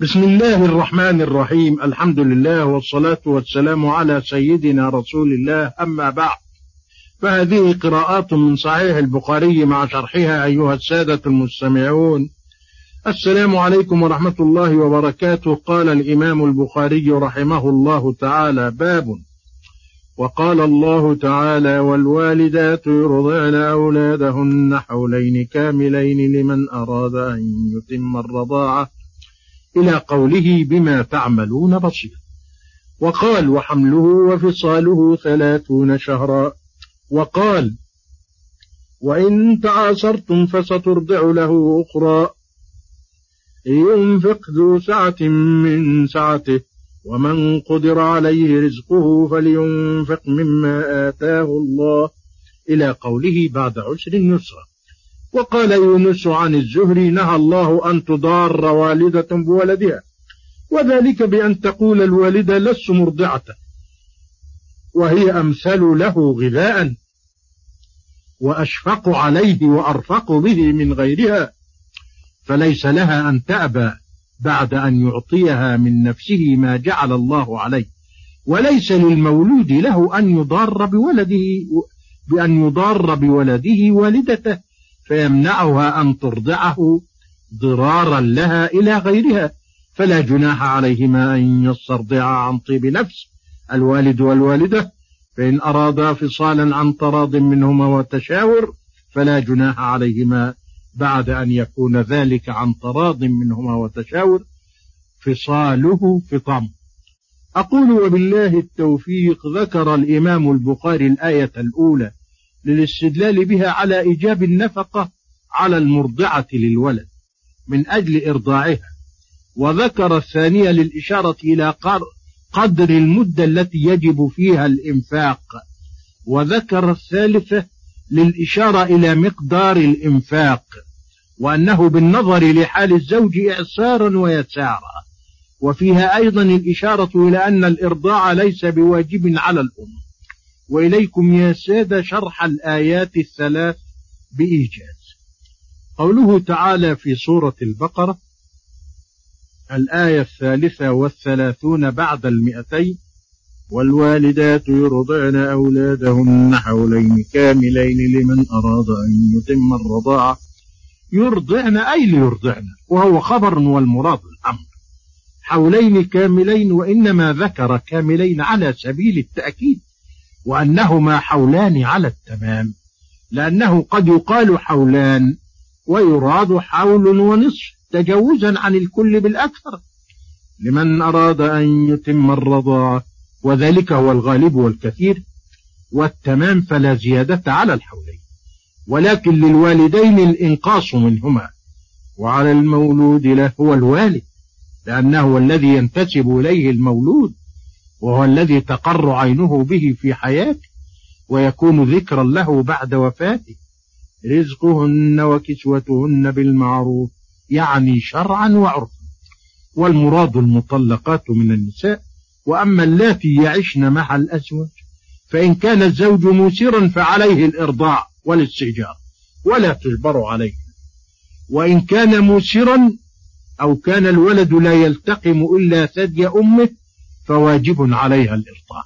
بسم الله الرحمن الرحيم. الحمد لله والصلاة والسلام على سيدنا رسول الله. أما بعد فهذه قراءات من صحيح البخاري مع شرحها أيها السادة المستمعون. السلام عليكم ورحمة الله وبركاته. قال الإمام البخاري رحمه الله تعالى باب. وقال الله تعالى والوالدات يرضعن أولادهن حولين كاملين لمن أراد أن يتم الرضاعة إلى قوله بما تعملون بصير. وقال وحمله وفصاله ثلاثون شهرا. وقال وإن تعاصرتم فسترضع له أخرى. ينفق ذو سعة من سعته ومن قدر عليه رزقه فلينفق مما آتاه الله. إلى قوله بعد عسر يسرا. وقال يونس عن الزهري نهى الله أن تضار والدة بولدها وذلك بأن تقول الوالدة لست مرضعة وهي أمثل له غذاء وأشفق عليه وأرفق به من غيرها فليس لها أن تأبى بعد أن يعطيها من نفسه ما جعل الله عليه وليس للمولود له أن يضار بولده بأن يضار بولده والدته فيمنعها أن ترضعه ضرارا لها إلى غيرها فلا جناح عليهما أن يسترضعا عن طيب نفس الوالد والوالدة فإن أرادا فصالا عن تراض منهما وتشاور فلا جناح عليهما بعد أن يكون ذلك عن تراض منهما وتشاور فصاله فطام. أقول وبالله التوفيق ذكر الإمام البخاري الآية الأولى للاستدلال بها على إيجاب النفقة على المرضعة للولد من أجل إرضاعها. وذكر الثانية للإشارة إلى قدر المدة التي يجب فيها الإنفاق. وذكر الثالثة للإشارة إلى مقدار الإنفاق وأنه بالنظر لحال الزوج إعسارا ويسارا. وفيها أيضا الإشارة إلى أن الإرضاع ليس بواجب على الأم. وإليكم يا سادة شرح الآيات الثلاث بإيجاز. قوله تعالى في سورة البقرة الآية الثالثة والثلاثون بعد المئتين والوالدات يرضعن أولادهن حولين كاملين لمن أراد أن يتم الرضاعة. يرضعن أي ليرضعن وهو خبر والمراد الأمر. حولين كاملين وإنما ذكر كاملين على سبيل التأكيد. وأنهما حولان على التمام لأنه قد يقال حولان ويراد حول ونصف تجوزا عن الكل بالأكثر. لمن أراد أن يتم الرضاعة وذلك هو الغالب والكثير والتمام فلا زيادة على الحولين. ولكن للوالدين الإنقاص منهما وعلى المولود له هو الوالد لأنه الذي ينتسب إليه المولود. وهو الذي تقر عينه به في حياته ويكون ذكرا له بعد وفاته. رزقهن وكسوتهن بالمعروف يعني شرعا وعرفا. والمراد المطلقات من النساء وأما اللاتي يعشن مع الأزواج فإن كان الزوج موسرا فعليه الإرضاع والاستئجار ولا تجبر عليه. وإن كان موسرا أو كان الولد لا يلتقم إلا ثدي أمه فواجب عليها الإرضاع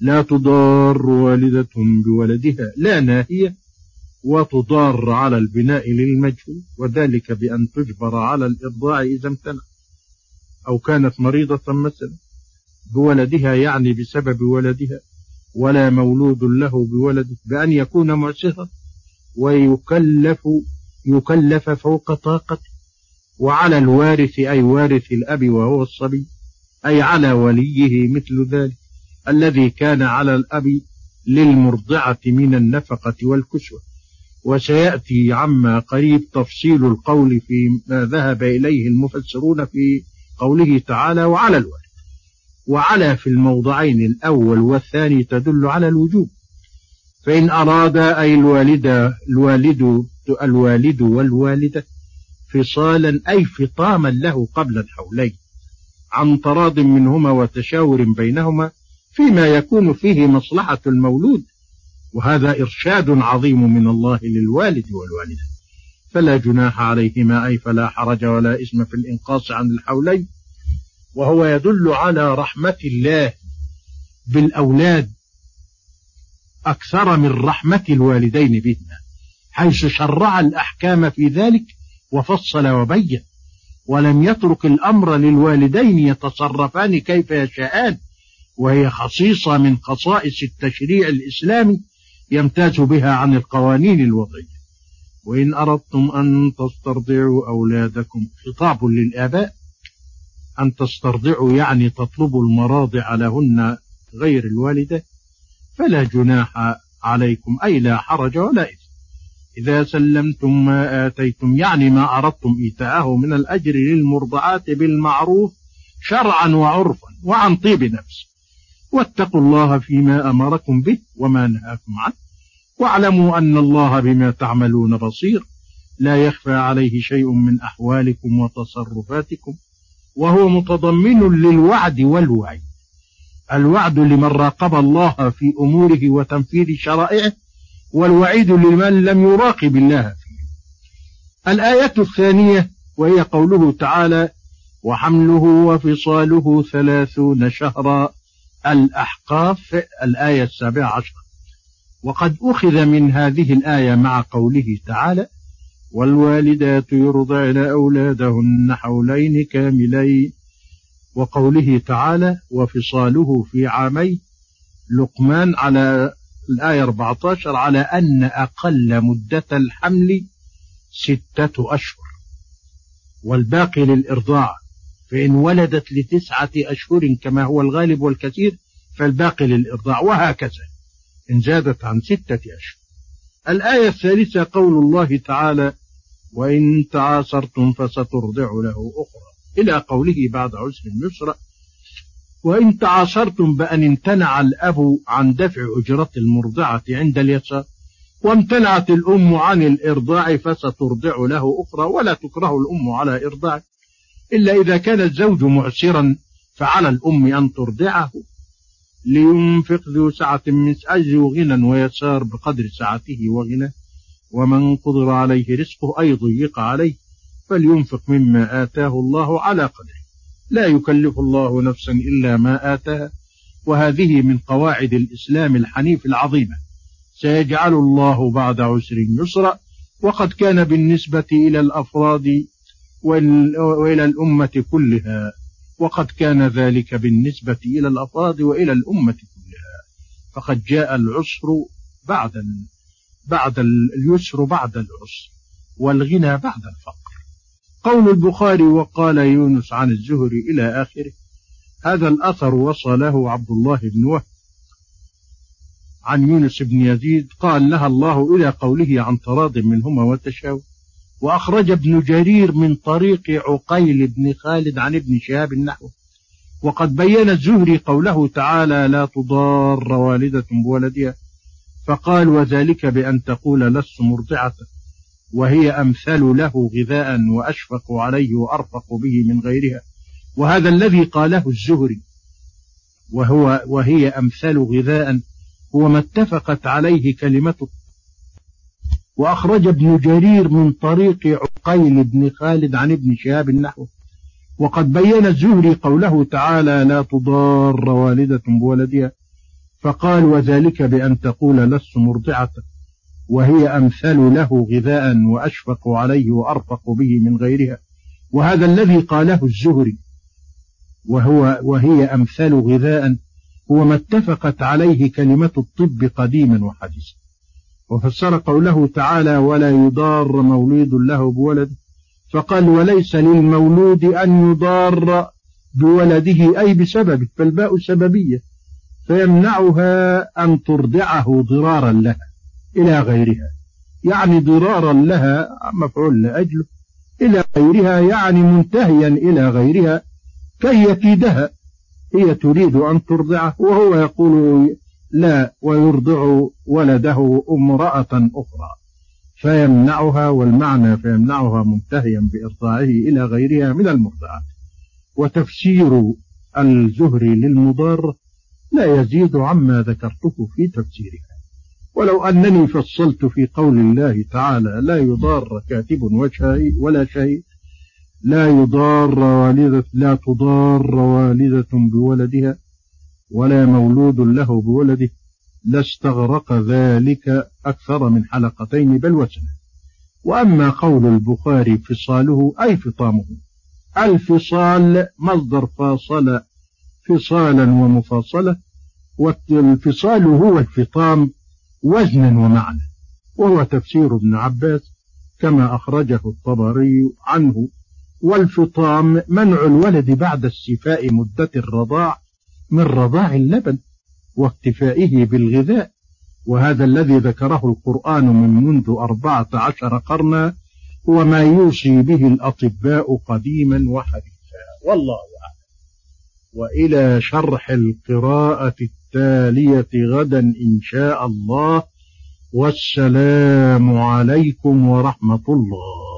لا تضار والدة بولدها لا ناهية وتضار على البناء للمجهول وذلك بأن تجبر على الإرضاع إذا امتنع أو كانت مريضة مثلا. بولدها يعني بسبب ولدها ولا مولود له بولده بأن يكون معسرا ويكلف يكلف فوق طاقته. وعلى الوارث أي وارث الأب وهو الصبي أي على وليه مثل ذلك الذي كان على الأب للمرضعة من النفقة والكسوة. وسيأتي عما قريب تفصيل القول في ما ذهب إليه المفسرون في قوله تعالى وعلى الوالد وعلى في الموضعين الأول والثاني تدل على الوجوب. فإن أراد أي الوالد الوالد الوالد والوالدة فصالا أي فطاما له قبل الحولين. عن تراض منهما وتشاور بينهما فيما يكون فيه مصلحة المولود وهذا إرشاد عظيم من الله للوالد والوالدة. فلا جناح عليهما أي فلا حرج ولا إثم في الإنقاص عن الحولين. وهو يدل على رحمة الله بالأولاد أكثر من رحمة الوالدين بهما حيث شرع الأحكام في ذلك وفصل وبين. ولم يترك الأمر للوالدين يتصرفان كيف يشاءان وهي خصيصة من خصائص التشريع الإسلامي يمتاز بها عن القوانين الوضعية. وإن أردتم أن تسترضعوا أولادكم خطاب للآباء أن تسترضعوا يعني تطلبوا المراضع لهن غير الوالدة فلا جناح عليكم أي لا حرج ولا إثم. إذا سلمتم ما آتيتم يعني ما أردتم إيتاءه من الأجر للمرضعات بالمعروف شرعا وعرفا وعن طيب نفس. واتقوا الله فيما أمركم به وما نهاكم عنه. واعلموا أن الله بما تعملون بصير. لا يخفى عليه شيء من أحوالكم وتصرفاتكم وهو متضمن للوعد والوعي. الوعد لمن راقب الله في أموره وتنفيذ شرائعه والوعيد لمن لم يراقب الله. فيه الآية الثانية وهي قوله تعالى وحمله وفصاله ثلاثون شهرا الأحقاف الآية السابعة عشر وقد أخذ من هذه الآية مع قوله تعالى والوالدات يرضعن أولادهن حولين كاملين وقوله تعالى وفصاله في عامين لقمان على الآية 14 على أن أقل مدة الحمل ستة أشهر. والباقي للإرضاع فإن ولدت لتسعة أشهر كما هو الغالب والكثير فالباقي للإرضاع وهكذا. إن زادت عن ستة أشهر. الآية الثالثة قول الله تعالى وإن تعاصرتم فسترضع له أخرى. إلى قوله بعد عسر يسرا وإن تعاصرتم بأن امتنع الأب عن دفع أجرة المرضعة عند اليسار وامتنعت الأم عن الإرضاع فسترضع له أخرى ولا تكره الأم على إرضاعه إلا إذا كان الزوج معسرا فعلى الأم أن ترضعه. لينفق ذو سعة من ذو غنى ويسار بقدر سعته وغنى. ومن قدر عليه رزقه أي ضيق عليه فلينفق مما آتاه الله على قدره. لا يكلف الله نفسا إلا ما آتاها. وهذه من قواعد الإسلام الحنيف العظيمة. سيجعل الله بعد عسر يسرا. وقد كان بالنسبة إلى الأفراد وإلى الأمة كلها. وقد كان ذلك بالنسبة إلى الأفراد وإلى الأمة كلها. فقد جاء العسر بعد بعد اليسر بعد العسر. والغنى بعد الفقر. قول البخاري وقال يونس عن الزهري إلى آخره. هذا الأثر وصله عبد الله بن وهب. عن يونس بن يزيد قال نهى الله إلى قوله عن تراض منهما وتشاور وأخرج ابن جرير من طريق عقيل بن خالد عن ابن شهاب النحو وقد بين الزهري قوله تعالى لا تضار والدة بولدها. فقال وذلك بأن تقول لست مرضعة. وهي أمثل له غذاء وأشفق عليه وأرفق به من غيرها. وهذا الذي قاله الزهري وهو وهي أمثل غذاء هو ما اتفقت عليه كلمة وأخرج ابن جرير من طريق عقيل بن خالد عن ابن شهاب النحو وقد بين الزهري قوله تعالى لا تضار والدة بولدها فقال وذلك بأن تقول لست مرضعة وهي أمثل له غذاء وأشفق عليه وأرفق به من غيرها. وهذا الذي قاله الزهري وهو وهي أمثل غذاء هو ما اتفقت عليه كلمة الطب قديما وحديثا. وفسر قوله تعالى ولا يضار مولود له بولده فقال وليس للمولود أن يضار بولده أي بسببه فالباء سببية فيمنعها أن ترضعه ضرارا لها إلى غيرها. يعني ضرارا لها مفعول لأجله إلى غيرها يعني منتهيا إلى غيرها كي يكيدها هي تريد أن ترضعه وهو يقول لا ويرضع ولده امرأة أخرى. فيمنعها والمعنى فيمنعها منتهيا بإرضاعه إلى غيرها من المرضعات. وتفسير الزهري للمضار لا يزيد عما ذكرته في تفسيرها. ولو أنني فصلت في قول الله تعالى لا يضار كاتب وشهيد ولا شهيد لا يضار والدة لا تضار والدة بولدها ولا مولود له بولده لاستغرق ذلك أكثر من حلقتين بل وسنة. وأما قول البخاري فصاله أي فطامه؟ الفصال مصدر فاصل فصالا ومفاصلة والفصال هو الفطام وزنا ومعنى. وهو تفسير ابن عباس كما أخرجه الطبري عنه. والفطام منع الولد بعد استيفاء مدة الرضاع من رضاع اللبن واكتفائه بالغذاء. وهذا الذي ذكره القرآن من منذ أربعة عشر قرنا هو ما يوصي به الأطباء قديما وحديثا. والله أعلم. وإلى شرح القراءة التالية غدا إن شاء الله. والسلام عليكم ورحمة الله.